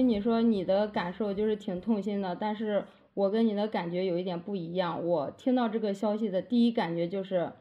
听你说你的感受就是挺痛心的，但是我跟你的感觉有一点不一样。我听到这个消息的第一感觉就是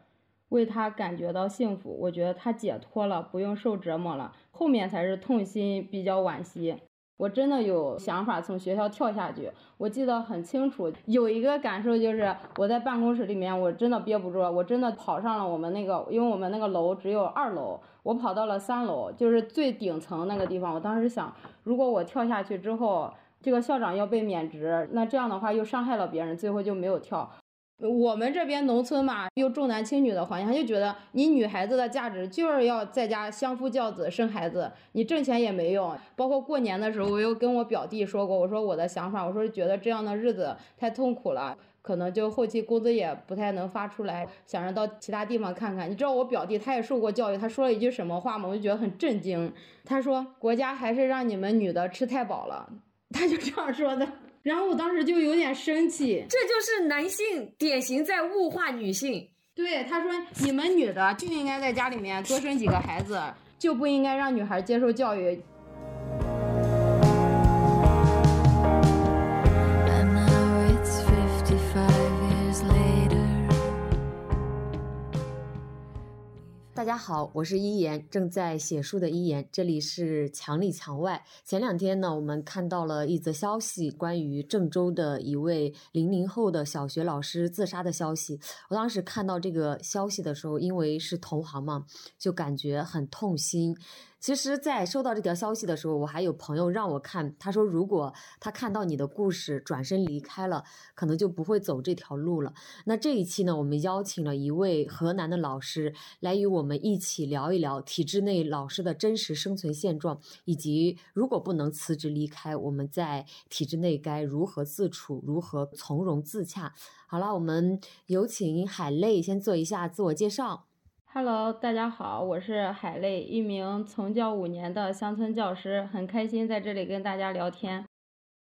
为他感觉到幸福，我觉得他解脱了，不用受折磨了。后面才是痛心，比较惋惜。我真的有想法从学校跳下去。我记得很清楚，有一个感受就是我在办公室里面，我真的憋不住了，我真的跑上了我们那个，因为我们那个楼只有二楼，我跑到了三楼，就是最顶层那个地方。我当时想，如果我跳下去之后，这个校长要被免职，那这样的话又伤害了别人，最后就没有跳。我们这边农村嘛，又重男轻女的环境，他就觉得你女孩子的价值就是要在家相夫教子生孩子，你挣钱也没用。包括过年的时候，我又跟我表弟说过，我说我的想法，我说觉得这样的日子太痛苦了，可能就后期工资也不太能发出来，想着到其他地方看看。你知道我表弟他也受过教育，他说了一句什么话吗？我就觉得很震惊。他说国家还是让你们女的吃太饱了，他就这样说的。然后我当时就有点生气，这就是男性典型在物化女性。对，他说你们女的就应该在家里面多生几个孩子，就不应该让女孩接受教育。大家好，我是一言，正在写书的一言。这里是墙里墙外。前两天呢，我们看到了一则消息，关于郑州的一位零零后的小学老师自杀的消息。我当时看到这个消息的时候，因为是同行嘛，就感觉很痛心。其实，在收到这条消息的时候，我还有朋友让我看，他说如果他看到你的故事转身离开了，可能就不会走这条路了。那这一期呢，我们邀请了一位河南的老师来与我们一起聊一聊体制内老师的真实生存现状，以及如果不能辞职离开，我们在体制内该如何自处，如何从容自洽。好了，我们有请海泪先做一下自我介绍。Hello，大家好，我是海泪，一名从教五年的乡村教师，很开心在这里跟大家聊天。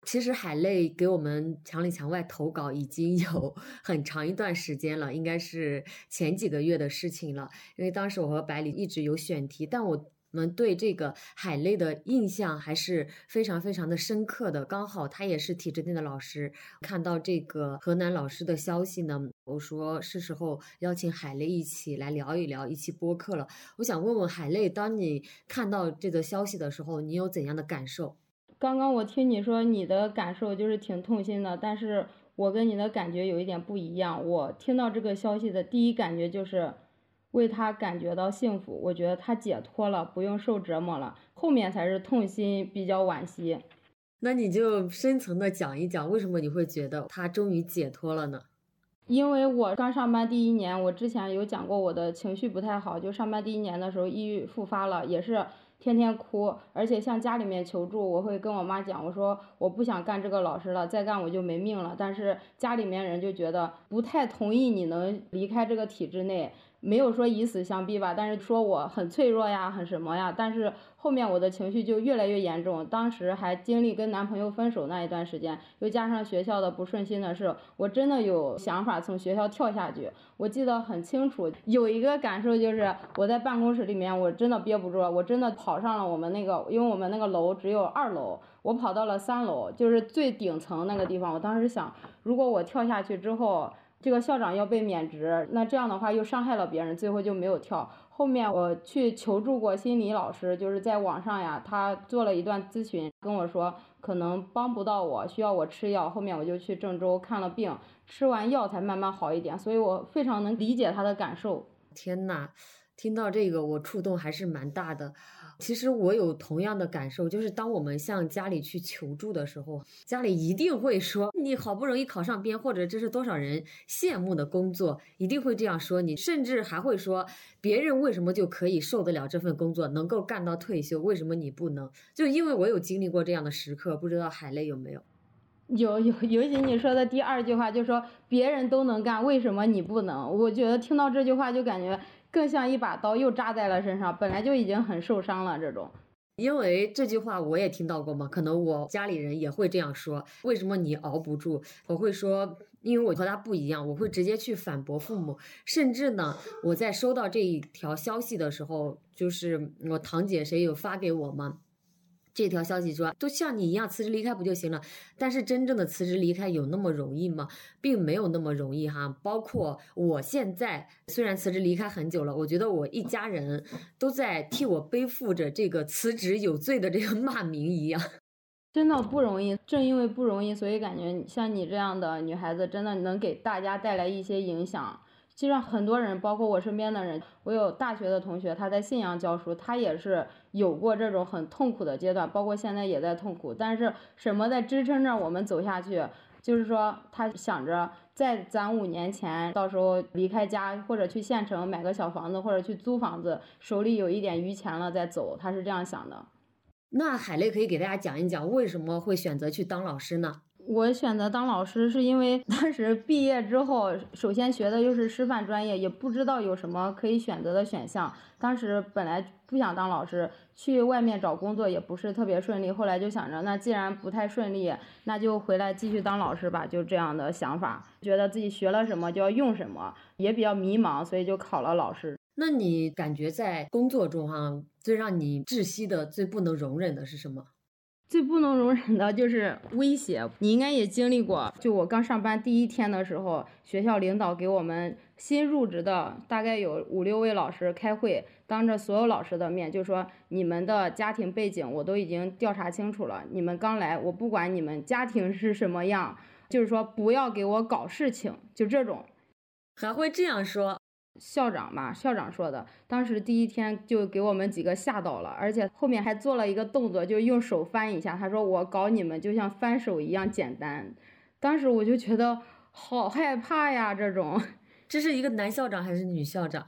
其实海泪给我们墙里墙外投稿已经有 很长一段时间了，应该是前几个月的事情了。因为当时我和百里一直有选题，但我。我们对这个海泪的印象还是非常非常的深刻的。刚好他也是体制内的老师，看到这个河南老师的消息呢，我说是时候邀请海泪一起来聊一聊，一期播客了。我想问问海泪，当你看到这个消息的时候，你有怎样的感受？刚刚我听你说你的感受就是挺痛心的，但是我跟你的感觉有一点不一样。我听到这个消息的第一感觉就是。为他感觉到幸福，我觉得他解脱了，不用受折磨了。后面才是痛心，比较惋惜。那你就深层的讲一讲，为什么你会觉得他终于解脱了呢？因为我刚上班第一年，我之前有讲过我的情绪不太好，就上班第一年的时候抑郁复发了，也是天天哭，而且向家里面求助。我会跟我妈讲，我说我不想干这个老师了，再干我就没命了。但是家里面人就觉得不太同意你能离开这个体制内。没有说以死相逼吧，但是说我很脆弱呀，很什么呀，但是后面我的情绪就越来越严重。当时还经历跟男朋友分手那一段时间，又加上学校的不顺心的事，我真的有想法从学校跳下去。我记得很清楚，有一个感受就是我在办公室里面，我真的憋不住了，我真的跑上了我们那个，因为我们那个楼只有二楼，我跑到了三楼，就是最顶层那个地方。我当时想，如果我跳下去之后。这个校长要被免职，那这样的话又伤害了别人，最后就没有跳。后面我去求助过心理老师，就是在网上呀，他做了一段咨询，跟我说可能帮不到我，需要我吃药。后面我就去郑州看了病，吃完药才慢慢好一点，所以我非常能理解他的感受。天呐，听到这个我触动还是蛮大的。其实我有同样的感受，就是当我们向家里去求助的时候，家里一定会说你好不容易考上编，或者这是多少人羡慕的工作，一定会这样说你，甚至还会说别人为什么就可以受得了这份工作，能够干到退休，为什么你不能？就因为我有经历过这样的时刻，不知道海泪有没有？有有，尤其你说的第二句话，就说别人都能干，为什么你不能？我觉得听到这句话就感觉。更像一把刀，又扎在了身上。本来就已经很受伤了，这种。因为这句话我也听到过嘛，可能我家里人也会这样说。为什么你熬不住？我会说，因为我和他不一样，我会直接去反驳父母。甚至呢，我在收到这一条消息的时候，就是我堂姐谁有发给我吗？这条消息说，都像你一样辞职离开不就行了？但是真正的辞职离开有那么容易吗？并没有那么容易哈。包括我现在虽然辞职离开很久了，我觉得我一家人都在替我背负着这个辞职有罪的这个骂名一样。真的不容易，正因为不容易，所以感觉像你这样的女孩子，真的能给大家带来一些影响。其实很多人，包括我身边的人，我有大学的同学，他在信阳教书，他也是有过这种很痛苦的阶段，包括现在也在痛苦。但是什么在支撑着我们走下去？就是说他想着在攒五年钱，到时候离开家或者去县城买个小房子，或者去租房子，手里有一点余钱了再走，他是这样想的。那海雷可以给大家讲一讲为什么会选择去当老师呢？我选择当老师是因为当时毕业之后，首先学的又是师范专业，也不知道有什么可以选择的选项。当时本来不想当老师，去外面找工作也不是特别顺利。后来就想着，那既然不太顺利，那就回来继续当老师吧，就这样的想法。觉得自己学了什么就要用什么，也比较迷茫，所以就考了老师。那你感觉在工作中哈，最让你窒息的、最不能容忍的是什么？最不能容忍的就是威胁，你应该也经历过。就我刚上班第一天的时候，学校领导给我们新入职的大概有五六位老师开会，当着所有老师的面就说：“你们的家庭背景我都已经调查清楚了，你们刚来，我不管你们家庭是什么样，就是说不要给我搞事情。”就这种，还会这样说。校长嘛，校长说的，当时第一天就给我们几个吓到了，而且后面还做了一个动作，就用手翻一下。他说我搞你们就像翻手一样简单。当时我就觉得好害怕呀，这种。这是一个男校长还是女校长？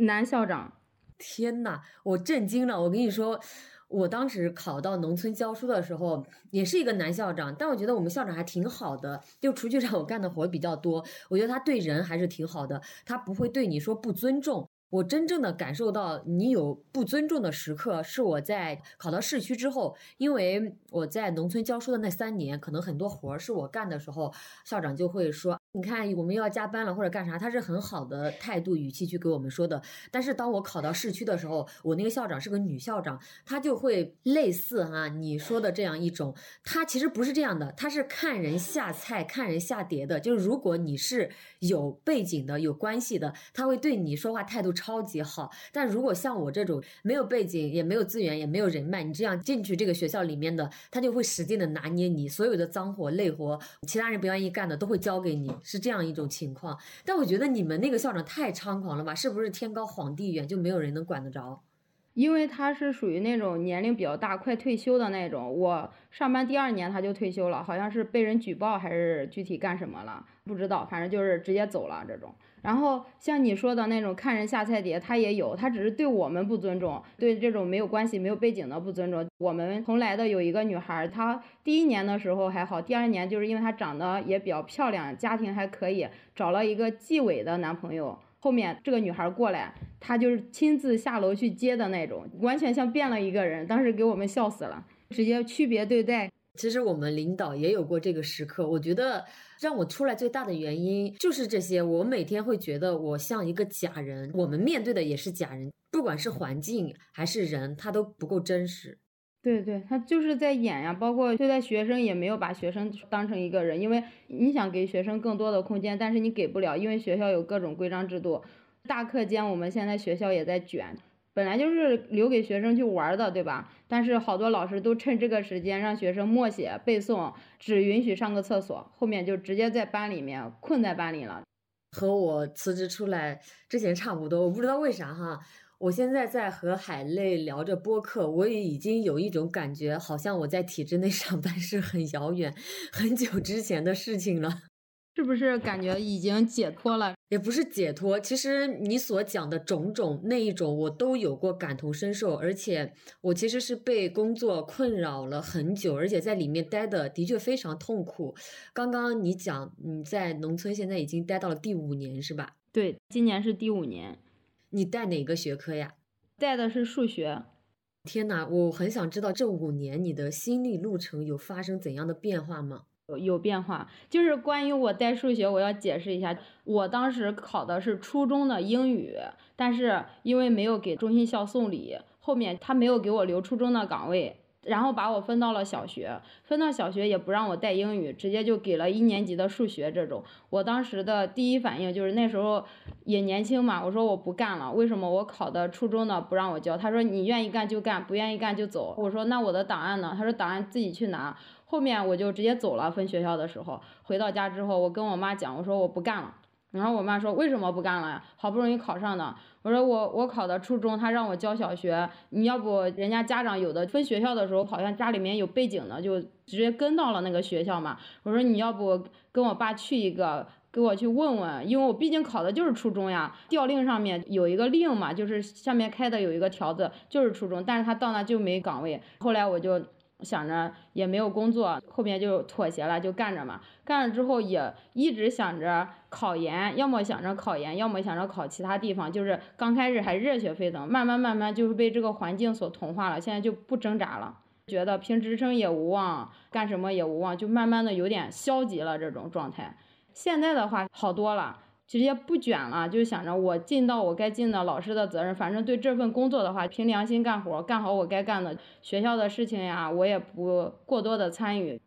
男校长。天呐，我震惊了！我跟你说。我当时考到农村教书的时候，也是一个男校长，但我觉得我们校长还挺好的，就除去让我干的活比较多。我觉得他对人还是挺好的，他不会对你说不尊重。我真正的感受到你有不尊重的时刻，是我在考到市区之后，因为我在农村教书的那三年，可能很多活儿是我干的时候，校长就会说：“你看，我们要加班了或者干啥。”他是很好的态度语气去给我们说的。但是当我考到市区的时候，我那个校长是个女校长，她就会类似哈你说的这样一种，她其实不是这样的，她是看人下菜、看人下碟的。就是如果你是有背景的、有关系的，他会对你说话态度。超级好，但如果像我这种没有背景、也没有资源、也没有人脉，你这样进去这个学校里面的，他就会使劲的拿捏你，所有的脏活累活，其他人不愿意干的都会交给你，是这样一种情况。但我觉得你们那个校长太猖狂了吧？是不是天高皇帝远，就没有人能管得着？因为他是属于那种年龄比较大、快退休的那种。我上班第二年他就退休了，好像是被人举报还是具体干什么了，不知道，反正就是直接走了这种。然后像你说的那种看人下菜碟，他也有，他只是对我们不尊重，对这种没有关系、没有背景的不尊重。我们同来的有一个女孩，她第一年的时候还好，第二年就是因为她长得也比较漂亮，家庭还可以，找了一个纪委的男朋友。后面这个女孩过来，她就是亲自下楼去接的那种，完全像变了一个人，当时给我们笑死了，直接区别对待。其实我们领导也有过这个时刻，我觉得让我出来最大的原因就是这些。我每天会觉得我像一个假人，我们面对的也是假人，不管是环境还是人，他都不够真实。对对，他就是在演呀，包括对待学生也没有把学生当成一个人，因为你想给学生更多的空间，但是你给不了，因为学校有各种规章制度。大课间我们现在学校也在卷。本来就是留给学生去玩的，对吧？但是好多老师都趁这个时间让学生默写背诵，只允许上个厕所，后面就直接在班里面困在班里了。和我辞职出来之前差不多，我不知道为啥哈。我现在在和海类聊着播客，我也已经有一种感觉，好像我在体制内 上班是很遥远、很久之前的事情了。是不是感觉已经解脱了？也不是解脱，其实你所讲的种种那一种，我都有过感同身受，而且我其实是被工作困扰了很久，而且在里面待的的确非常痛苦。刚刚你讲你在农村现在已经待到了第五年是吧？对，今年是第五年。你带哪个学科呀？带的是数学。天呐，我很想知道这五年你的心理路程有发生怎样的变化吗？有变化，就是关于我带数学，我要解释一下。我当时考的是初中的英语，但是因为没有给中心校送礼，后面他没有给我留初中的岗位，然后把我分到了小学，分到小学也不让我带英语，直接就给了一年级的数学这种。我当时的第一反应就是那时候也年轻嘛，我说我不干了。为什么我考的初中的不让我教？他说你愿意干就干，不愿意干就走。我说那我的档案呢？他说档案自己去拿。后面我就直接走了。分学校的时候，回到家之后，我跟我妈讲，我说我不干了。然后我妈说为什么不干了呀？好不容易考上的。我说我我考的初中，他让我教小学，你要不人家家长有的分学校的时候，好像家里面有背景的，就直接跟到了那个学校嘛。我说你要不跟我爸去一个，给我去问问，因为我毕竟考的就是初中呀。调令上面有一个令嘛，就是下面开的有一个条子，就是初中，但是他到那就没岗位。后来我就。想着也没有工作，后面就妥协了，就干着嘛。干了之后也一直想着考研，要么想着考研，要么想着考其他地方。就是刚开始还热血沸腾，慢慢慢慢就是被这个环境所同化了。现在就不挣扎了，觉得评职称也无望，干什么也无望，就慢慢的有点消极了这种状态。现在的话好多了。直接不卷了，就是想着我尽到我该尽的老师的责任。反正对这份工作的话，凭良心干活，干好我该干的。学校的事情呀，我也不过多的参与。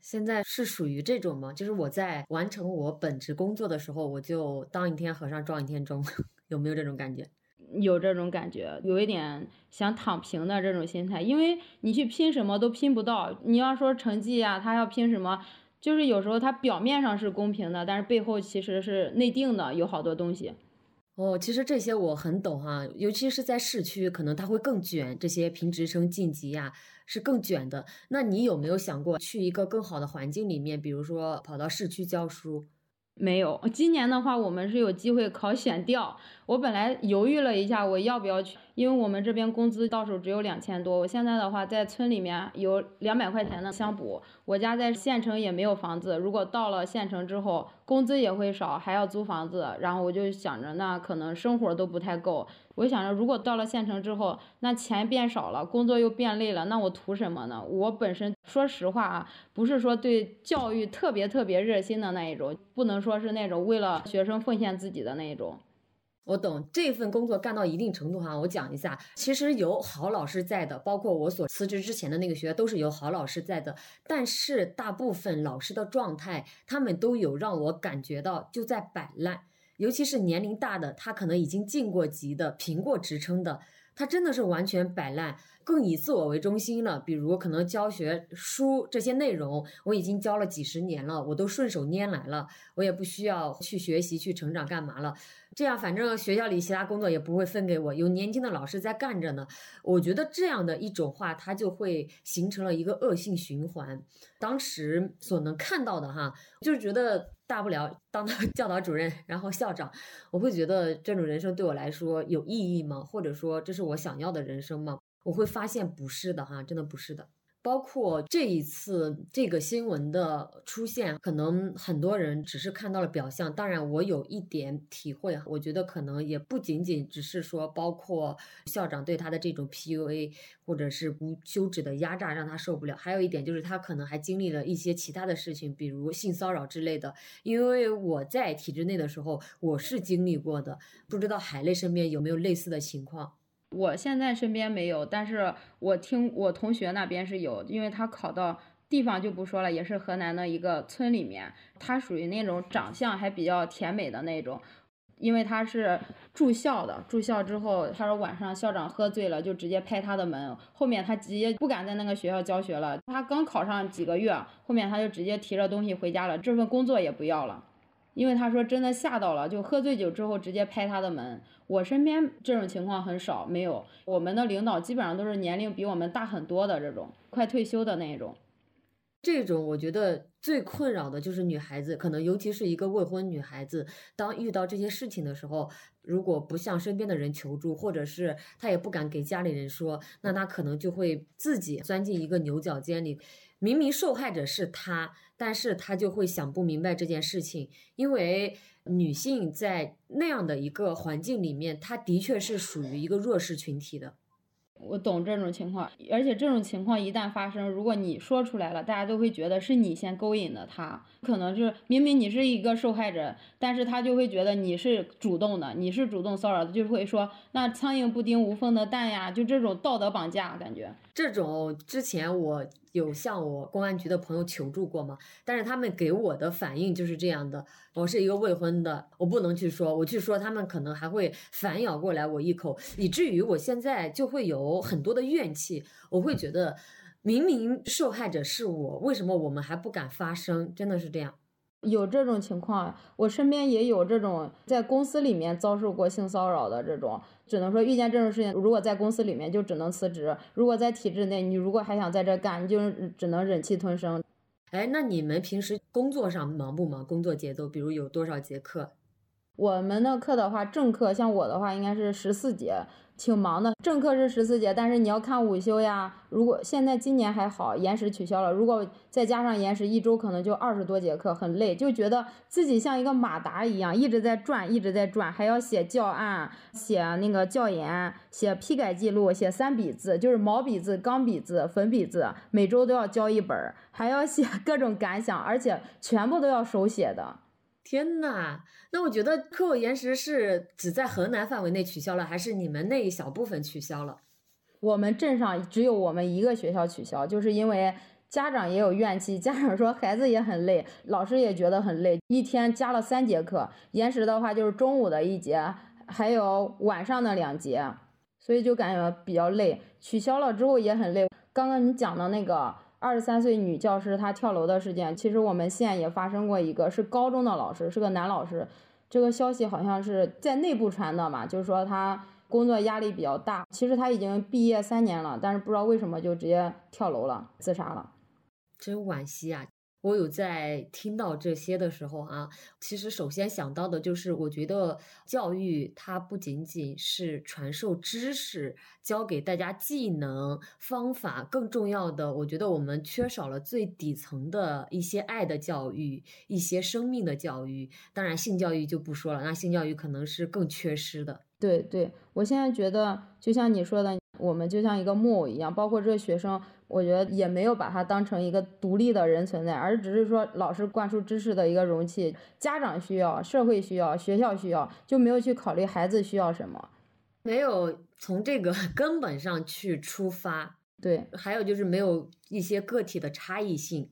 现在是属于这种吗？就是我在完成我本职工作的时候，我就当一天和尚撞一天钟，有没有这种感觉？有这种感觉，有一点想躺平的这种心态，因为你去拼什么都拼不到。你要说成绩呀，他要拼什么？就是有时候它表面上是公平的，但是背后其实是内定的，有好多东西。哦，其实这些我很懂哈，尤其是在市区，可能它会更卷，这些评职称晋级呀是更卷的。那你有没有想过去一个更好的环境里面，比如说跑到市区教书？没有，今年的话我们是有机会考选调，我本来犹豫了一下，我要不要去，因为我们这边工资到手只有两千多，我现在的话在村里面有两百块钱的乡补，我家在县城也没有房子，如果到了县城之后，工资也会少，还要租房子，然后我就想着那可能生活都不太够。我想着，如果到了县城之后，那钱变少了，工作又变累了，那我图什么呢？我本身说实话啊，不是说对教育特别特别热心的那一种，不能说是那种为了学生奉献自己的那一种。我懂这份工作干到一定程度哈，我讲一下，其实有好老师在的，包括我所辞职之前的那个学校都是有好老师在的，但是大部分老师的状态，他们都有让我感觉到就在摆烂。尤其是年龄大的，他可能已经进过级的、评过职称的，他真的是完全摆烂，更以自我为中心了。比如可能教学书这些内容，我已经教了几十年了，我都顺手拈来了，我也不需要去学习、去成长干嘛了。这样反正学校里其他工作也不会分给我，有年轻的老师在干着呢。我觉得这样的一种话，它就会形成了一个恶性循环。当时所能看到的哈，就是觉得大不了当到 教导主任，然后校长，我会觉得这种人生对我来说有意义吗？或者说这是我想要的人生吗？我会发现不是的哈，真的不是的。包括这一次这个新闻的出现，可能很多人只是看到了表象。当然，我有一点体会，我觉得可能也不仅仅只是说，包括校长对他的这种 PUA 或者是无休止的压榨让他受不了。还有一点就是他可能还经历了一些其他的事情，比如性骚扰之类的。因为我在体制内的时候，我是经历过的，不知道海类身边有没有类似的情况。我现在身边没有，但是我听我同学那边是有，因为他考到地方就不说了，也是河南的一个村里面，他属于那种长相还比较甜美的那种，因为他是住校的，住校之后他说晚上校长喝醉了就直接拍他的门，后面他直接不敢在那个学校教学了，他刚考上几个月，后面他就直接提着东西回家了，这份工作也不要了。因为他说真的吓到了，就喝醉酒之后直接拍他的门。我身边这种情况很少，没有。我们的领导基本上都是年龄比我们大很多的这种，快退休的那种。这种我觉得最困扰的就是女孩子，可能尤其是一个未婚女孩子，当遇到这些事情的时候，如果不向身边的人求助，或者是她也不敢给家里人说，那她可能就会自己钻进一个牛角尖里。明明受害者是她。但是他就会想不明白这件事情，因为女性在那样的一个环境里面，她的确是属于一个弱势群体的。我懂这种情况，而且这种情况一旦发生，如果你说出来了，大家都会觉得是你先勾引的他，可能就是明明你是一个受害者，但是他就会觉得你是主动的，你是主动骚扰的，就会说那苍蝇不叮无缝的蛋呀，就这种道德绑架感觉。这种之前我有向我公安局的朋友求助过嘛，但是他们给我的反应就是这样的：我是一个未婚的，我不能去说，我去说他们可能还会反咬过来我一口，以至于我现在就会有很多的怨气，我会觉得明明受害者是我，为什么我们还不敢发声？真的是这样。有这种情况，我身边也有这种在公司里面遭受过性骚扰的这种，只能说遇见这种事情，如果在公司里面就只能辞职；如果在体制内，你如果还想在这干，你就只能忍气吞声。哎，那你们平时工作上忙不忙？工作节奏，比如有多少节课？我们的课的话，正课像我的话应该是十四节。挺忙的，正课是十四节，但是你要看午休呀。如果现在今年还好，延时取消了。如果再加上延时，一周可能就二十多节课，很累，就觉得自己像一个马达一样，一直在转，一直在转，还要写教案、写那个教研、写批改记录、写三笔字，就是毛笔字、钢笔字、粉笔字，每周都要交一本，还要写 各种感想，而且全部都要手写的。天呐，那我觉得课后延时是只在河南范围内取消了，还是你们那一小部分取消了？我们镇上只有我们一个学校取消，就是因为家长也有怨气，家长说孩子也很累，老师也觉得很累，一天加了三节课，延时的话就是中午的一节，还有晚上的两节，所以就感觉比较累。取消了之后也很累。刚刚你讲的那个。二十三岁女教师她跳楼的事件，其实我们县也发生过一个，是高中的老师，是个男老师。这个消息好像是在内部传的嘛，就是说他工作压力比较大。其实他已经毕业三年了，但是不知道为什么就直接跳楼了，自杀了。真惋惜啊！我有在听到这些的时候啊，其实首先想到的就是，我觉得教育它不仅仅是传授知识、教给大家技能、方法，更重要的，我觉得我们缺少了最底层的一些爱的教育、一些生命的教育。当然，性教育就不说了，那性教育可能是更缺失的。对对，我现在觉得，就像你说的，我们就像一个木偶一样，包括这学生。我觉得也没有把他当成一个独立的人存在，而只是说老师灌输知识的一个容器。家长需要，社会需要，学校需要，就没有去考虑孩子需要什么，没有从这个 根本上去出发。对，还有就是没有一些个体的差异性，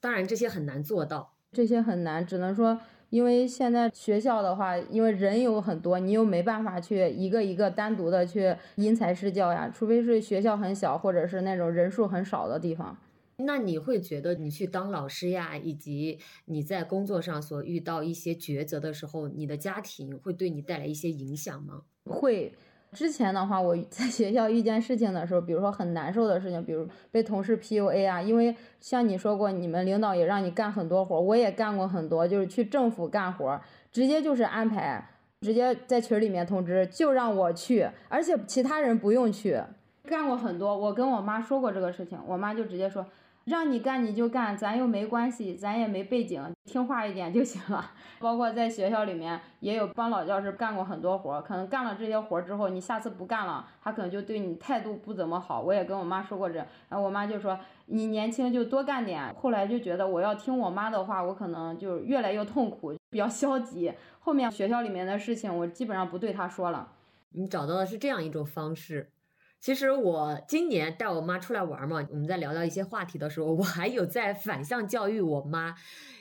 当然这些很难做到，这些很难，只能说。因为现在学校的话，因为人有很多，你又没办法去一个一个单独的去因材施教呀，除非是学校很小，或者是那种人数很少的地方。那你会觉得你去当老师呀，以及你在工作上所遇到一些抉择的时候，你的家庭会对你带来一些影响吗？会。之前的话，我在学校遇见事情的时候，比如说很难受的事情，比如被同事 PUA 啊，因为像你说过，你们领导也让你干很多活，我也干过很多，就是去政府干活，直接就是安排，直接在群里面通知，就让我去，而且其他人不用去，干过很多。我跟我妈说过这个事情，我妈就直接说。让你干你就干，咱又没关系，咱也没背景，听话一点就行了。包括在学校里面也有帮老教师干过很多活，可能干了这些活之后，你下次不干了，他可能就对你态度不怎么好。我也跟我妈说过这，然后我妈就说你年轻就多干点。后来就觉得我要听我妈的话，我可能就越来越痛苦，比较消极。后面学校里面的事情，我基本上不对她说了。你找到的是这样一种方式。其实我今年带我妈出来玩嘛，我们在聊到一些话题的时候，我还有在反向教育我妈，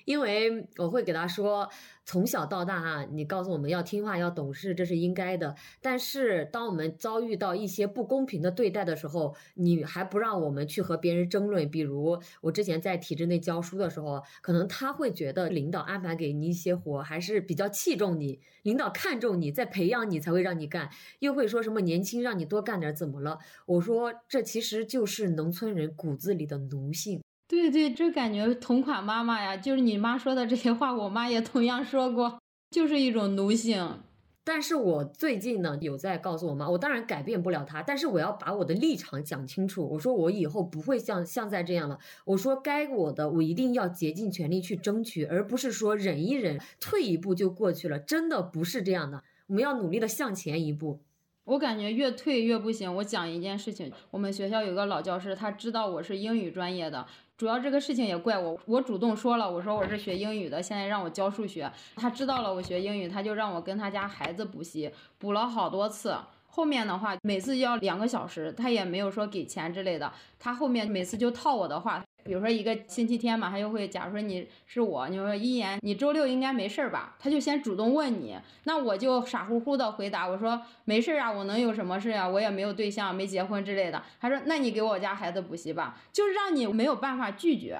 因为我会给她说。从小到大啊，你告诉我们要听话、要懂事，这是应该的。但是，当我们遭遇到一些不公平的对待的时候，你还不让我们去和别人争论。比如，我之前在体制内教书的时候，可能他会觉得领导安排给你一些活还是比较器重你，领导看重你，在培养你才会让你干，又会说什么年轻让你多干点怎么了？我说，这其实就是农村人骨子里的奴性。对对，这感觉同款妈妈呀，就是你妈说的这些话，我妈也同样说过，就是一种奴性。但是我最近呢，有在告诉我妈，我当然改变不了她，但是我要把我的立场讲清楚。我说我以后不会像现在这样了。我说该我的，我一定要竭尽全力去争取，而不是说忍一忍，退一步就过去了。真的不是这样的，我们要努力的向前一步。我感觉越退越不行。我讲一件事情，我们学校有个老教师，他知道我是英语专业的。主要这个事情也怪我，我主动说了，我说我是学英语的，现在让我教数学。他知道了我学英语，他就让我跟他家孩子补习，补了好多次。后面的话每次要两个小时，他也没有说给钱之类的。他后面每次就套我的话，比如说一个星期天嘛，他就会假如说你是我，你说一言，你周六应该没事儿吧？他就先主动问你，那我就傻乎乎的回答，我说没事儿啊，我能有什么事呀？我也没有对象，没结婚之类的。他说那你给我家孩子补习吧，就是让你没有办法拒绝。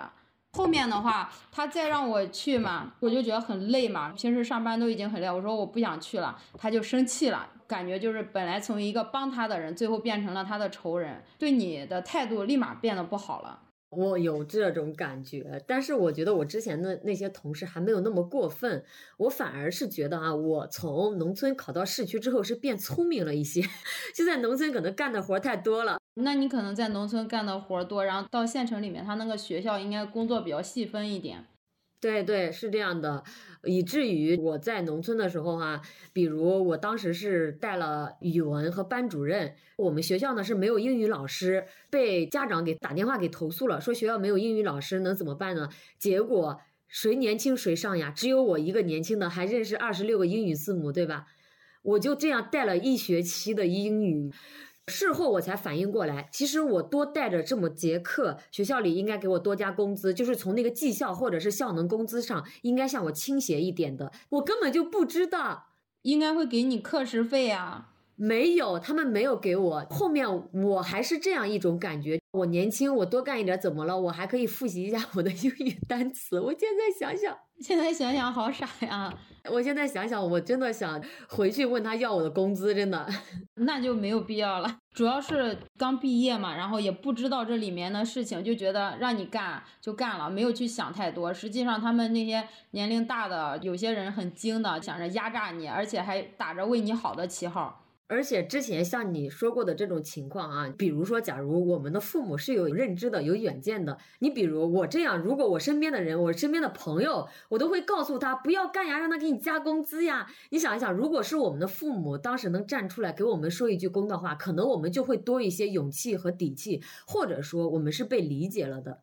后面的话，他再让我去嘛，我就觉得很累嘛。平时上班都已经很累，我说我不想去了，他就生气了，感觉就是本来从一个帮他的人，最后变成了他的仇人，对你的态度立马变得不好了。我有这种感觉，但是我觉得我之前的那些同事还没有那么过分，我反而是觉得啊，我从农村考到市区之后是变聪明了一些，就在农村可能干的活太多了。那你可能在农村干的活多，然后到县城里面，他那个学校应该工作比较细分一点。对对，是这样的，以至于我在农村的时候哈，比如我当时是带了语文和班主任，我们学校呢是没有英语老师，被家长给打电话给投诉了，说学校没有英语老师能怎么办呢？结果谁年轻谁上呀，只有我一个年轻的，还认识二十六个英语字母，对吧？我就这样带了一学期的英语。事后我才反应过来，其实我多带着这么节课，学校里应该给我多加工资，就是从那个绩效或者是效能工资上应该向我倾斜一点的。我根本就不知道，应该会给你课时费啊。没有，他们没有给我。后面我还是这样一种感觉：我年轻，我多干一点怎么了？我还可以复习一下我的英语单词。我现在想想，现在想想好傻呀。我现在想想，我真的想回去问他要我的工资，真的。那就没有必要了。主要是刚毕业嘛，然后也不知道这里面的事情，就觉得让你干就干了，没有去想太多。实际上，他们那些年龄大的，有些人很精的，想着压榨你，而且还打着为你好的旗号。而且之前像你说过的这种情况啊，比如说，假如我们的父母是有认知的、有远见的，你比如我这样，如果我身边的人、我身边的朋友，我都会告诉他不要干呀，让他给你加工资呀。你想一想，如果是我们的父母当时能站出来给我们说一句公道话，可能我们就会多一些勇气和底气，或者说我们是被理解了的。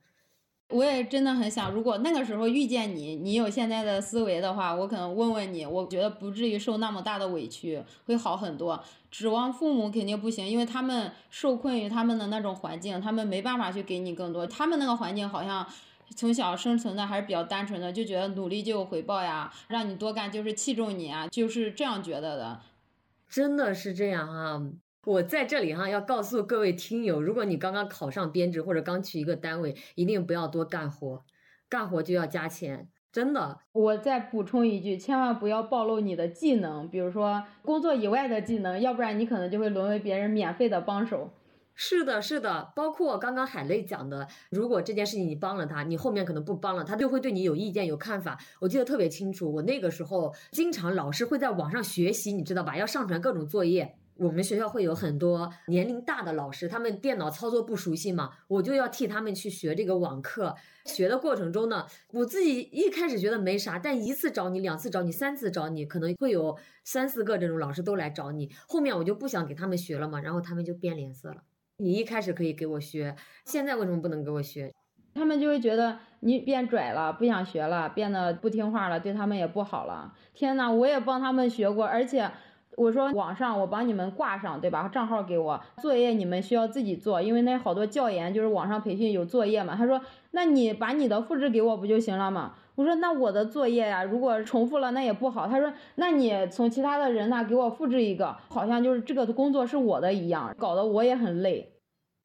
我也真的很想，如果那个时候遇见你，你有现在的思维的话，我可能问问你，我觉得不至于受那么大的委屈，会好很多。指望父母肯定不行，因为他们受困于他们的那种环境，他们没办法去给你更多。他们那个环境好像从小生存的还是比较单纯的，就觉得努力就有回报呀，让你多干就是器重你啊，就是这样觉得的。真的是这样啊。我在这里哈，要告诉各位听友，如果你刚刚考上编制或者刚去一个单位，一定不要多干活，干活就要加钱，真的。我再补充一句，千万不要暴露你的技能，比如说工作以外的技能，要不然你可能就会沦为别人免费的帮手。是的，是的，包括刚刚海雷讲的，如果这件事情你帮了他，你后面可能不帮了，他就会对你有意见、有看法。我记得特别清楚，我那个时候经常老师会在网上学习，你知道吧？要上传各种作业。我们学校会有很多年龄大的老师，他们电脑操作不熟悉嘛，我就要替他们去学这个网课。学的过程中呢，我自己一开始觉得没啥，但一次找你，两次找你，三次找你，可能会有三四个这种老师都来找你。后面我就不想给他们学了嘛，然后他们就变脸色了。你一开始可以给我学，现在为什么不能给我学？他们就会觉得你变拽了，不想学了，变得不听话了，对他们也不好了。天呐，我也帮他们学过，而且。我说网上我帮你们挂上，对吧？账号给我，作业你们需要自己做，因为那好多教研就是网上培训有作业嘛。他说，那你把你的复制给我不就行了吗？我说那我的作业呀，如果重复了那也不好。他说，那你从其他的人那给我复制一个，好像就是这个工作是我的一样，搞得我也很累。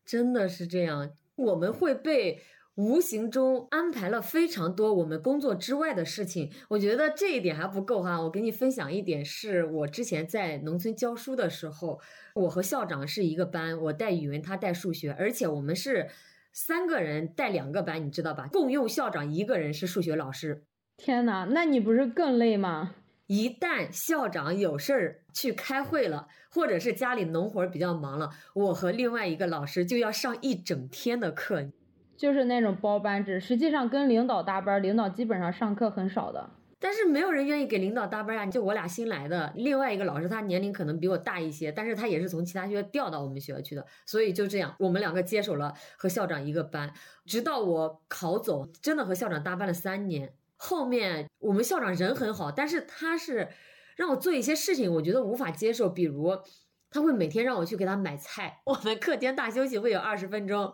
真的是这样，我们会被。无形中安排了非常多我们工作之外的事情，我觉得这一点还不够哈。我给你分享一点，是我之前在农村教书的时候，我和校长是一个班，我带语文，他带数学，而且我们是三个人带两个班，你知道吧？共用校长一个人是数学老师。天呐，那你不是更累吗？一旦校长有事儿去开会了，或者是家里农活比较忙了，我和另外一个老师就要上一整天的课。就是那种包班制，实际上跟领导搭班，领导基本上上课很少的。但是没有人愿意给领导搭班啊！就我俩新来的，另外一个老师他年龄可能比我大一些，但是他也是从其他学校调到我们学校去的，所以就这样，我们两个接手了和校长一个班，直到我考走，真的和校长搭班了三年。后面我们校长人很好，但是他是让我做一些事情，我觉得无法接受，比如。他会每天让我去给他买菜。我们课间大休息会有二十分钟，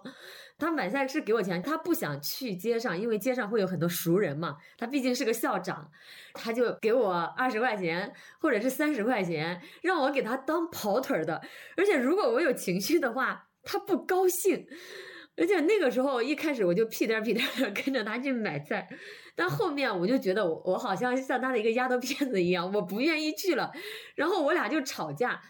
他买菜是给我钱，他不想去街上，因为街上会有很多熟人嘛。他毕竟是个校长，他就给我二十块钱或者是三十块钱，让我给他当跑腿的。而且如果我有情绪的话，他不高兴。而且那个时候一开始我就屁颠屁颠的 跟着他去买菜，但后面我就觉得我我好像像他的一个丫头片子一样，我不愿意去了，然后我俩就吵架。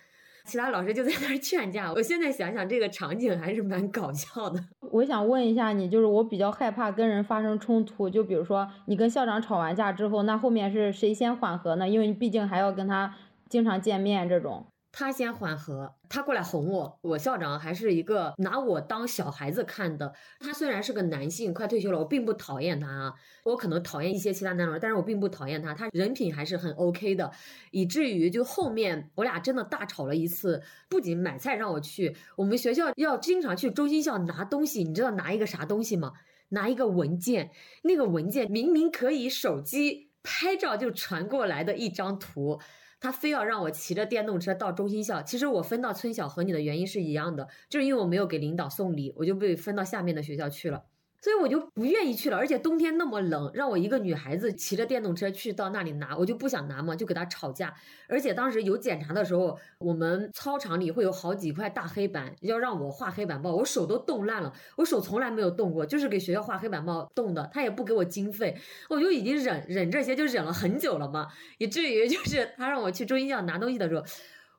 其他老师就在那儿劝架，我现在想想这个场景还是蛮搞笑的。我想问一下你，就是我比较害怕跟人发生冲突，就比如说你跟校长吵完架之后，那后面是谁先缓和呢？因为你毕竟还要跟他经常见面这种。他先缓和，他过来哄我。我校长还是一个拿我当小孩子看的。他虽然是个男性，快退休了，我并不讨厌他啊。我可能讨厌一些其他男同但是我并不讨厌他。他人品还是很 OK 的，以至于就后面我俩真的大吵了一次。不仅买菜让我去，我们学校要经常去中心校拿东西。你知道拿一个啥东西吗？拿一个文件，那个文件明明可以手机拍照就传过来的一张图。他非要让我骑着电动车到中心校，其实我分到村小和你的原因是一样的，就是因为我没有给领导送礼，我就被分到下面的学校去了。所以我就不愿意去了，而且冬天那么冷，让我一个女孩子骑着电动车去到那里拿，我就不想拿嘛，就给他吵架。而且当时有检查的时候，我们操场里会有好几块大黑板，要让我画黑板报，我手都冻烂了，我手从来没有动过，就是给学校画黑板报冻的，他也不给我经费，我就已经忍忍这些就忍了很久了嘛，以至于就是他让我去中医校拿东西的时候。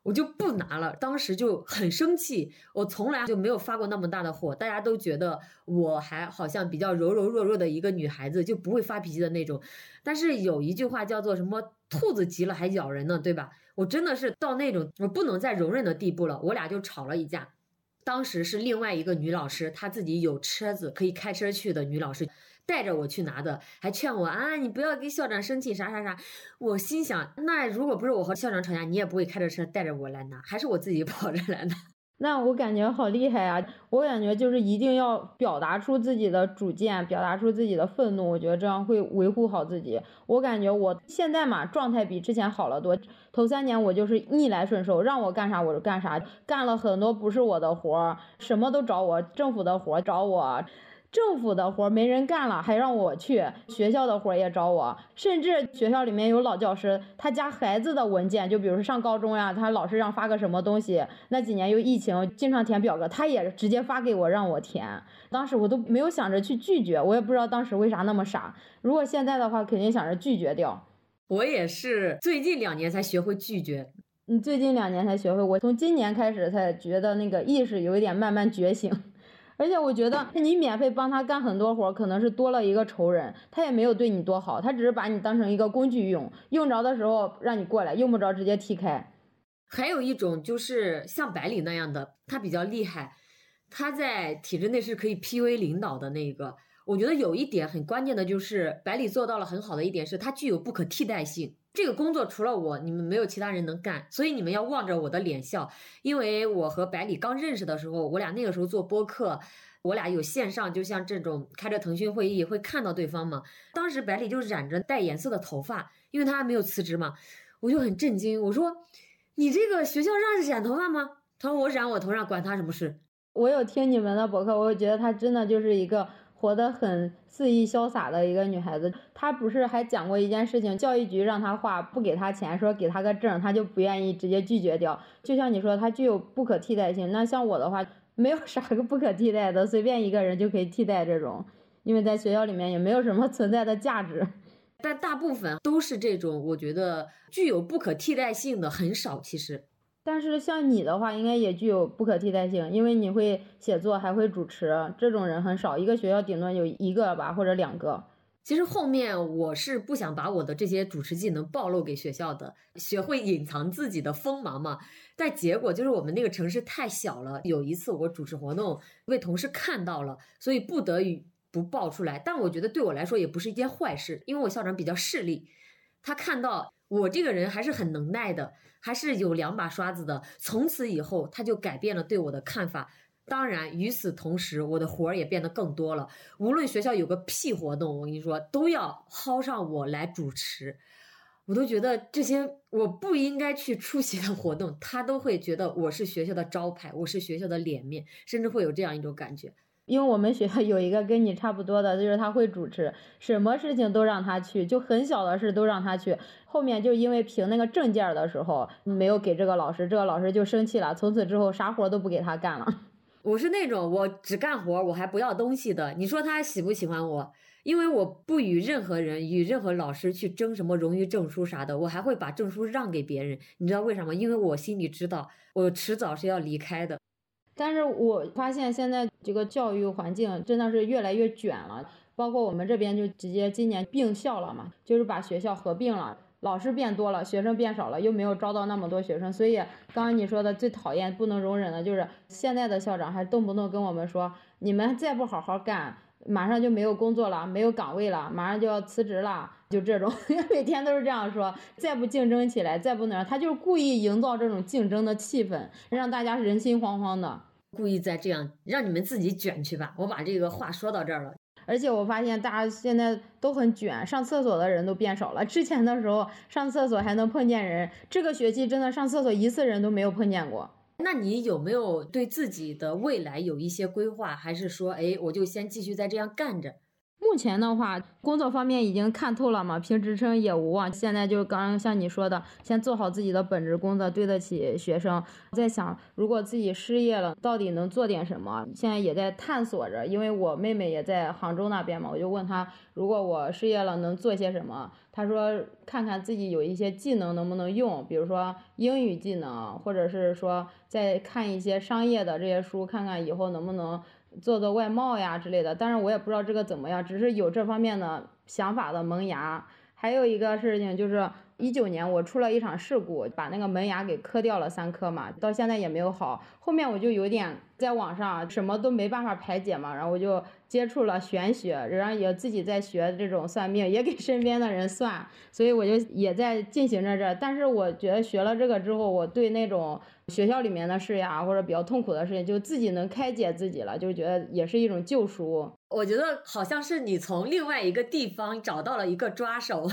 我就不拿了，当时就很生气。我从来就没有发过那么大的火，大家都觉得我还好像比较柔柔弱弱的一个女孩子，就不会发脾气的那种。但是有一句话叫做什么“兔子急了还咬人呢”，对吧？我真的是到那种我不能再容忍的地步了。我俩就吵了一架。当时是另外一个女老师，她自己有车子可以开车去的女老师。带着我去拿的，还劝我啊，你不要跟校长生气，啥啥啥。我心想，那如果不是我和校长吵架，你也不会开着车带着我来拿，还是我自己 跑着来拿。那我感觉好厉害啊！我感觉就是一定要表达出自己的主见，表达出自己的愤怒，我觉得这样会维护好自己。我感觉我现在嘛，状态比之前好了多。头三年我就是逆来顺受，让我干啥我就干啥，干了很多不是我的活儿，什么都找我，政府的活儿找我。政府的活没人干了，还让我去学校的活也找我，甚至学校里面有老教师，他家孩子的文件，就比如说上高中呀，他老师让发个什么东西，那几年又疫情，经常填表格，他也直接发给我让我填。当时我都没有想着去拒绝，我也不知道当时为啥那么傻。如果现在的话，肯定想着拒绝掉。我也是最近两年才学会拒绝，你最近两年才学会，我从今年开始才觉得那个意识有一点慢慢觉醒。而且我觉得你免费帮他干很多活，可能是多了一个仇人，他也没有对你多好，他只是把你当成一个工具用，用着的时候让你过来，用不着直接踢开。还有一种就是像白领那样的，他比较厉害，他在体制内是可以 PUA 领导的那个。我觉得有一点很关键的就是百里做到了很好的一点是，他具有不可替代性。这个工作除了我，你们没有其他人能干，所以你们要望着我的脸笑。因为我和百里刚认识的时候，我俩那个时候做播客，我俩有线上，就像这种开着腾讯会议会看到对方嘛。当时百里就染着带颜色的头发，因为他还没有辞职嘛，我就很震惊。我说：“你这个学校让染头发吗？”他说：“我染我头上，管他什么事。”我有听你们的博客，我就觉得他真的就是一个。活得很肆意潇洒的一个女孩子，她不是还讲过一件事情，教育局让她画不给她钱，说给她个证，她就不愿意，直接拒绝掉。就像你说，她具有不可替代性。那像我的话，没有啥个不可替代的，随便一个人就可以替代这种，因为在学校里面也没有什么存在的价值。但大部分都是这种，我觉得具有不可替代性的很少，其实。但是像你的话，应该也具有不可替代性，因为你会写作，还会主持，这种人很少，一个学校顶多有一个吧，或者两个。其实后面我是不想把我的这些主持技能暴露给学校的，学会隐藏自己的锋芒嘛。但结果就是我们那个城市太小了，有一次我主持活动被同事看到了，所以不得已不爆出来。但我觉得对我来说也不是一件坏事，因为我校长比较势利，他看到我这个人还是很能耐的。还是有两把刷子的。从此以后，他就改变了对我的看法。当然，与此同时，我的活儿也变得更多了。无论学校有个屁活动，我跟你说，都要薅上我来主持。我都觉得这些我不应该去出席的活动，他都会觉得我是学校的招牌，我是学校的脸面，甚至会有这样一种感觉。因为我们学校有一个跟你差不多的，就是他会主持，什么事情都让他去，就很小的事都让他去。后面就因为评那个证件的时候没有给这个老师，这个老师就生气了，从此之后啥活都不给他干了。我是那种我只干活，我还不要东西的。你说他喜不喜欢我？因为我不与任何人、与任何老师去争什么荣誉证书啥的，我还会把证书让给别人。你知道为什么？因为我心里知道，我迟早是要离开的。但是我发现现在这个教育环境真的是越来越卷了，包括我们这边就直接今年并校了嘛，就是把学校合并了，老师变多了，学生变少了，又没有招到那么多学生，所以刚刚你说的最讨厌、不能容忍的就是现在的校长还动不动跟我们说，你们再不好好干。马上就没有工作了，没有岗位了，马上就要辞职了，就这种，每天都是这样说。再不竞争起来，再不能，他就是故意营造这种竞争的气氛，让大家人心惶惶的，故意在这样让你们自己卷去吧。我把这个话说到这儿了。而且我发现大家现在都很卷，上厕所的人都变少了。之前的时候上厕所还能碰见人，这个学期真的上厕所一次人都没有碰见过。那你有没有对自己的未来有一些规划，还是说，哎，我就先继续再这样干着？目前的话，工作方面已经看透了嘛，评职称也无望。现在就刚刚像你说的，先做好自己的本职工作，对得起学生。在想，如果自己失业了，到底能做点什么？现在也在探索着，因为我妹妹也在杭州那边嘛，我就问她，如果我失业了，能做些什么？她说，看看自己有一些技能能不能用，比如说英语技能，或者是说再看一些商业的这些书，看看以后能不能。做做外贸呀之类的，但是我也不知道这个怎么样，只是有这方面的想法的萌芽。还有一个事情就是，一九年我出了一场事故，把那个门牙给磕掉了三颗嘛，到现在也没有好。后面我就有点在网上什么都没办法排解嘛，然后我就接触了玄学，然后也自己在学这种算命，也给身边的人算，所以我就也在进行着这。但是我觉得学了这个之后，我对那种。学校里面的事呀，或者比较痛苦的事情，就自己能开解自己了，就觉得也是一种救赎。我觉得好像是你从另外一个地方找到了一个抓手。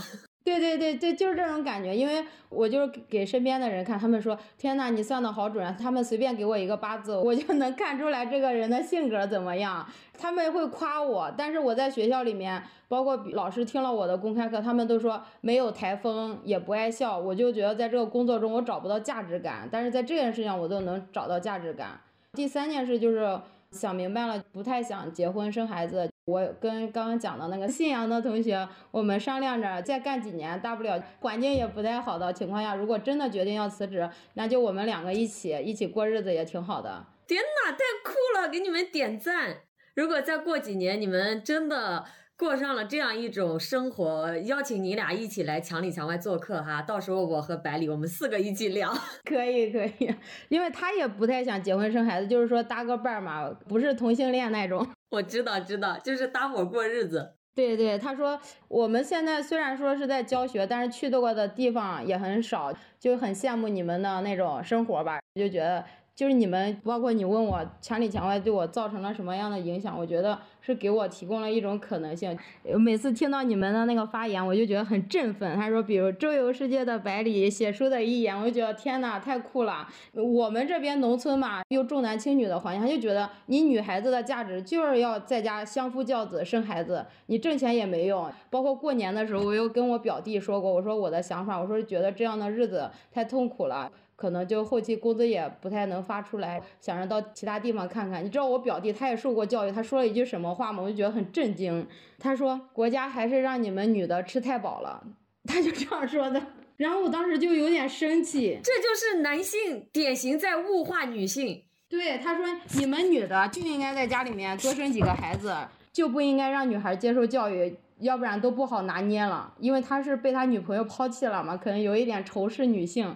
对对对对，就是这种感觉。因为我就是给身边的人看，他们说：“天呐，你算的好准！”他们随便给我一个八字，我就能看出来这个人的性格怎么样。他们会夸我，但是我在学校里面，包括老师听了我的公开课，他们都说没有台风，也不爱笑。我就觉得在这个工作中我找不到价值感，但是在这件事情我都能找到价值感。第三件事就是想明白了，不太想结婚生孩子。我跟刚刚讲的那个信阳的同学，我们商量着再干几年，大不了环境也不太好的情况下，如果真的决定要辞职，那就我们两个一起一起过日子也挺好的。天呐，太酷了，给你们点赞！如果再过几年，你们真的。过上了这样一种生活，邀请你俩一起来墙里墙外做客哈，到时候我和百里我们四个一起聊，可以可以，因为他也不太想结婚生孩子，就是说搭个伴儿嘛，不是同性恋那种。我知道知道，就是搭伙过日子。对对，他说我们现在虽然说是在教学，但是去到过的地方也很少，就很羡慕你们的那种生活吧，就觉得。就是你们，包括你问我墙里墙外对我造成了什么样的影响？我觉得是给我提供了一种可能性。每次听到你们的那个发言，我就觉得很振奋。他说，比如周游世界的百里，写书的一言，我就觉得天呐，太酷了。我们这边农村嘛，又重男轻女的环境，他就觉得你女孩子的价值就是要在家相夫教子生孩子，你挣钱也没用。包括过年的时候，我又跟我表弟说过，我说我的想法，我说觉得这样的日子太痛苦了。可能就后期工资也不太能发出来，想着到其他地方看看。你知道我表弟他也受过教育，他说了一句什么话吗？我就觉得很震惊。他说国家还是让你们女的吃太饱了，他就这样说的。然后我当时就有点生气。这就是男性典型在物化女性。对，他说你们女的就应该在家里面多生几个孩子，就不应该让女孩接受教育，要不然都不好拿捏了。因为他是被他女朋友抛弃了嘛，可能有一点仇视女性。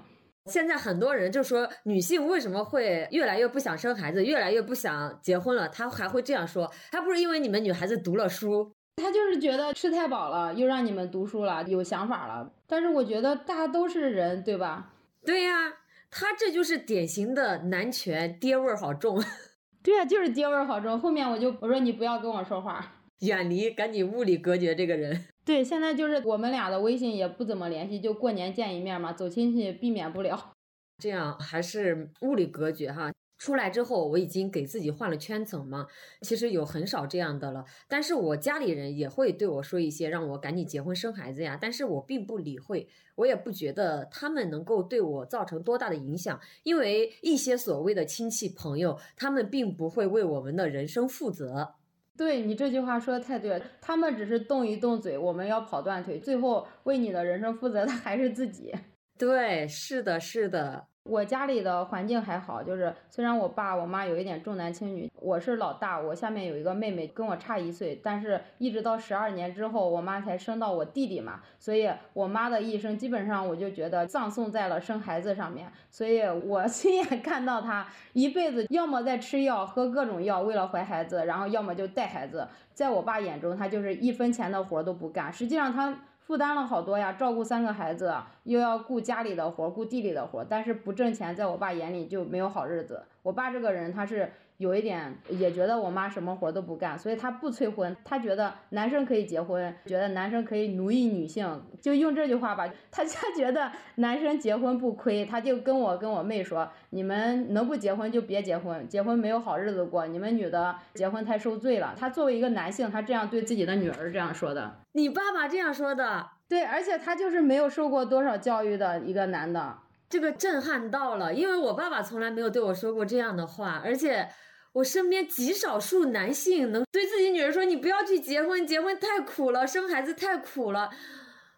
现在很多人就说女性为什么会越来越不想生孩子，越来越不想结婚了？他还会这样说，还不是因为你们女孩子读了书，他就是觉得吃太饱了，又让你们读书了，有想法了。但是我觉得大家都是人，对吧？对呀，他这就是典型的男权，爹味儿好重。对呀，就是爹味儿好重。后面我就我说你不要跟我说话，远离，赶紧物理隔绝这个人。对，现在就是我们俩的微信也不怎么联系，就过年见一面嘛，走亲戚避免不了。这样还是物理隔绝哈。出来之后，我已经给自己换了圈层嘛，其实有很少这样的了。但是我家里人也会对我说一些，让我赶紧结婚生孩子呀。但是我并不理会，我也不觉得他们能够对我造成多大的影响，因为一些所谓的亲戚朋友，他们并不会为我们的人生负责。对你这句话说的太对了，他们只是动一动嘴，我们要跑断腿，最后为你的人生负责的还是自己。对，是的，是的。我家里的环境还好，就是虽然我爸我妈有一点重男轻女，我是老大，我下面有一个妹妹跟我差一岁，但是一直到十二年之后，我妈才生到我弟弟嘛，所以我妈的一生基本上我就觉得葬送在了生孩子上面，所以我 亲眼看到她一辈子要么在吃药喝各种药为了怀孩子，然后要么就带孩子，在我爸眼中，她就是一分钱的活都不干，实际上她。负担了好多呀，照顾三个孩子，又要顾家里的活，顾地里的活，但是不挣钱，在我爸眼里就没有好日子。我爸这个人，他是。有一点也觉得我妈什么活都不干，所以她不催婚。她觉得男生可以结婚，觉得男生可以奴役女性，就用这句话吧。她 她觉得男生结婚不亏，她就跟我跟我妹说：“你们能不结婚就别结婚，结婚没有好日子过。你们女的结婚太受罪了。”她作为一个男性，她这样对自己的女儿这样说的。你爸爸这样说的？对，而且他就是没有受过多少教育的一个男的。这个震撼到了，因为我爸爸从来没有对我说过这样的话，而且我身边极少数男性能对自己女儿说：“你不要去结婚，结婚太苦了，生孩子太苦了。”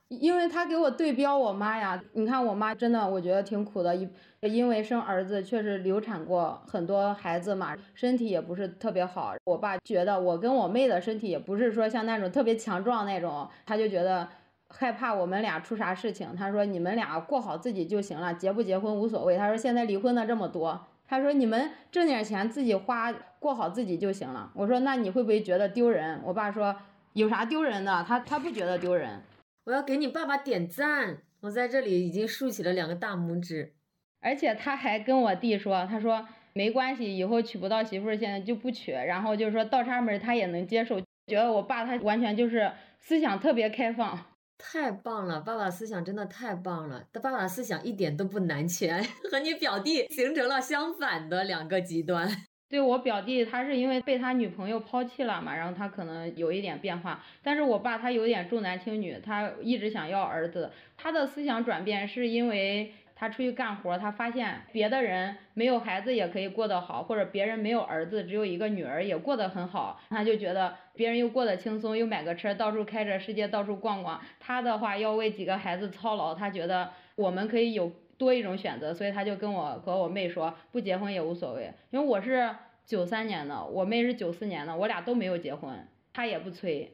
因为他给我对标我妈呀，你看我妈真的，我觉得挺苦的，因因为生儿子确实流产过很多孩子嘛，身体也不是特别好。我爸觉得我跟我妹的身体也不是说像那种特别强壮那种，他就觉得。害怕我们俩出啥事情，他说你们俩过好自己就行了，结不结婚无所谓。他说现在离婚的这么多，他说你们挣点钱自己花，过好自己就行了。我说那你会不会觉得丢人？我爸说有啥丢人的，他他不觉得丢人。我要给你爸爸点赞，我在这里已经竖起了两个大拇指。而且他还跟我弟说，他说没关系，以后娶不到媳妇儿现在就不娶，然后就是说倒插门他也能接受，觉得我爸他完全就是思想特别开放。太棒了，爸爸思想真的太棒了。他爸爸思想一点都不男权，和你表弟形成了相反的两个极端。对我表弟，他是因为被他女朋友抛弃了嘛，然后他可能有一点变化。但是我爸他有点重男轻女，他一直想要儿子。他的思想转变是因为。他出去干活，他发现别的人没有孩子也可以过得好，或者别人没有儿子，只有一个女儿也过得很好，他就觉得别人又过得轻松，又买个车到处开着，世界到处逛逛。他的话要为几个孩子操劳，他觉得我们可以有多一种选择，所以他就跟我和我妹说，不结婚也无所谓。因为我是九三年的，我妹是九四年的，我俩都没有结婚，他也不催。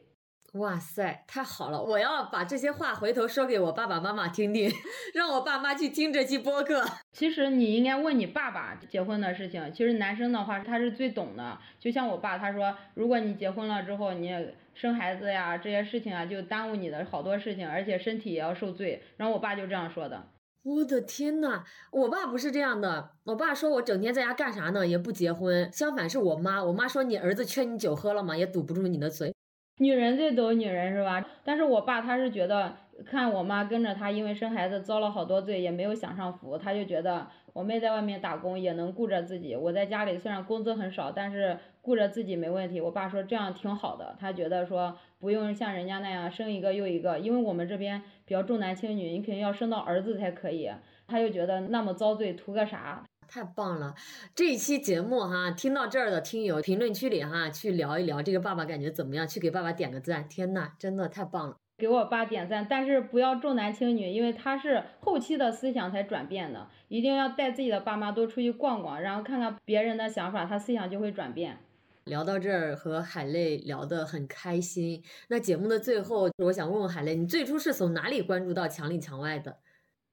哇塞，太好了！我要把这些话回头说给我爸爸妈妈听听，让我爸妈去听这期播客。其实你应该问你爸爸结婚的事情。其实男生的话他是最懂的，就像我爸他说，如果你结婚了之后，你生孩子呀这些事情啊，就耽误你的好多事情，而且身体也要受罪。然后我爸就这样说的。我的天呐，我爸不是这样的。我爸说我整天在家干啥呢？也不结婚。相反是我妈，我妈说你儿子缺你酒喝了吗？也堵不住你的嘴。女人最懂女人是吧？但是我爸他是觉得，看我妈跟着他，因为生孩子遭了好多罪，也没有享上福，他就觉得我妹在外面打工也能顾着自己，我在家里虽然工资很少，但是顾着自己没问题。我爸说这样挺好的，他觉得说不用像人家那样生一个又一个，因为我们这边比较重男轻女，你肯定要生到儿子才可以。他就觉得那么遭罪图个啥？太棒了，这一期节目哈，听到这儿的听友评论区里哈去聊一聊这个爸爸感觉怎么样？去给爸爸点个赞！天呐，真的太棒了！给我爸点赞，但是不要重男轻女，因为他是后期的思想才转变的，一定要带自己的爸妈多出去逛逛，然后看看别人的想法，他思想就会转变。聊到这儿和海泪聊得很开心，那节目的最后，我想问问海泪，你最初是从哪里关注到墙里墙外的？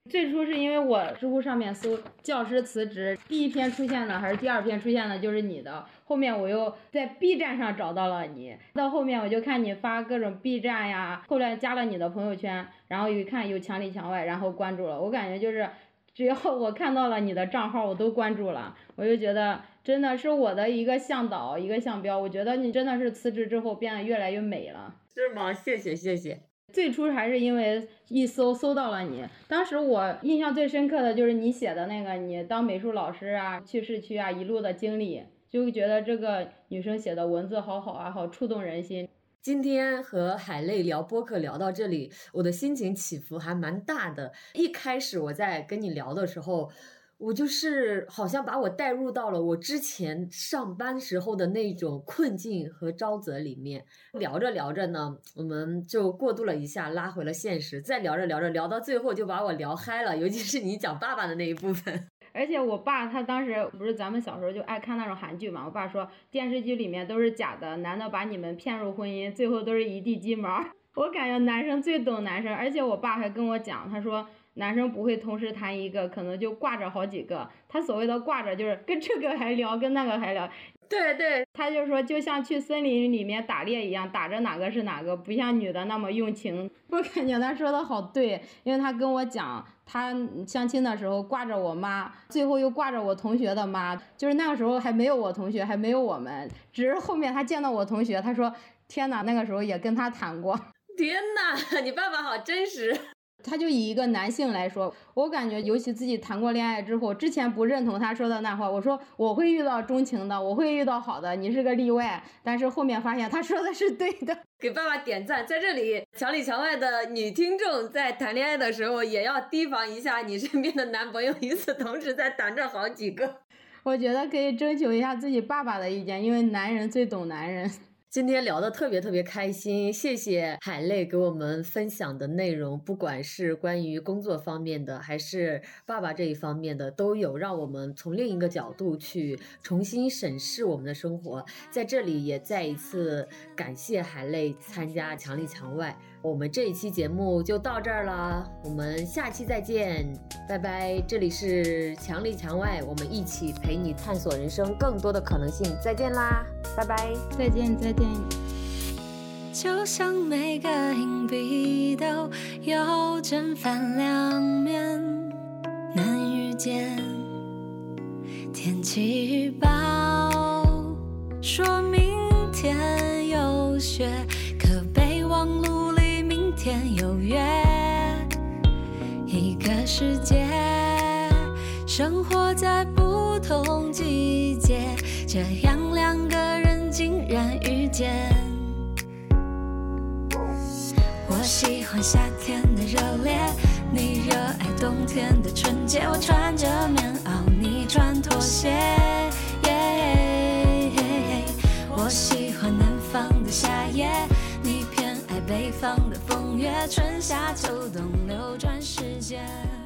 最初是因为我知乎上面搜教师辞职，第一篇出现的还是第二篇出现的，就是你的。后面我又在 B 站上找到了你，到后面我就看你发各种 B 站呀，后来加了你的朋友圈，然后一看有墙里墙外，然后关注了。我感觉就是，只要我看到了你的账号，我都关注了。我就觉得真的是我的一个向导，一个向标。我觉得你真的是辞职之后变得越来越美了。是吗？谢谢谢谢。最初还是因为一搜搜到了你，当时我印象最深刻的就是你写的那个你当美术老师啊，去市区啊一路的经历，就觉得这个女生写的文字好好啊，好触动人心。今天和海泪聊播客聊到这里，我的心情起伏还蛮大的。一开始我在跟你聊的时候。我就是好像把我带入到了我之前上班时候的那种困境和沼泽里面，聊着聊着呢，我们就过渡了一下，拉回了现实，再聊着聊着，聊到最后就把我聊嗨了，尤其是你讲爸爸的那一部分。而且我爸他当时不是咱们小时候就爱看那种韩剧嘛，我爸说电视剧里面都是假的，男的把你们骗入婚姻，最后都是一地鸡毛。我感觉男生最懂男生，而且我爸还跟我讲，他说。男生不会同时谈一个，可能就挂着好几个。他所谓的挂着，就是跟这个还聊，跟那个还聊。对对，他就说，就像去森林里面打猎一样，打着哪个是哪个，不像女的那么用情。我感觉他说的好对，因为他跟我讲，他相亲的时候挂着我妈，最后又挂着我同学的妈，就是那个时候还没有我同学，还没有我们，只是后面他见到我同学，他说，天哪，那个时候也跟他谈过。天哪，你爸爸好真实。他就以一个男性来说，我感觉尤其自己谈过恋爱之后，之前不认同他说的那话，我说我会遇到钟情的，我会遇到好的，你是个例外。但是后面发现他说的是对的，给爸爸点赞。在这里，墙里墙外的女听众在谈恋爱的时候也要提防一下，你身边的男朋友与此同时在谈着好几个。我觉得可以征求一下自己爸爸的意见，因为男人最懂男人。今天聊的特别特别开心，谢谢海泪给我们分享的内容，不管是关于工作方面的，还是爸爸这一方面的，都有让我们从另一个角度去重新审视我们的生活。在这里也再一次感谢海泪参加墙里墙外。我们这一期节目就到这儿了，我们下期再见，拜拜！这里是墙里墙外，我们一起陪你探索人生更多的可能性，再见啦，拜拜，再见再见。就像每个硬币都有正反两面，难遇见。天气预报说明天有雪，可备忘录。天有约，一个世界，生活在不同季节，这样两个人竟然遇见。我喜欢夏天的热烈，你热爱冬天的纯洁。我穿着棉袄，你穿拖鞋。春夏秋冬流转时间。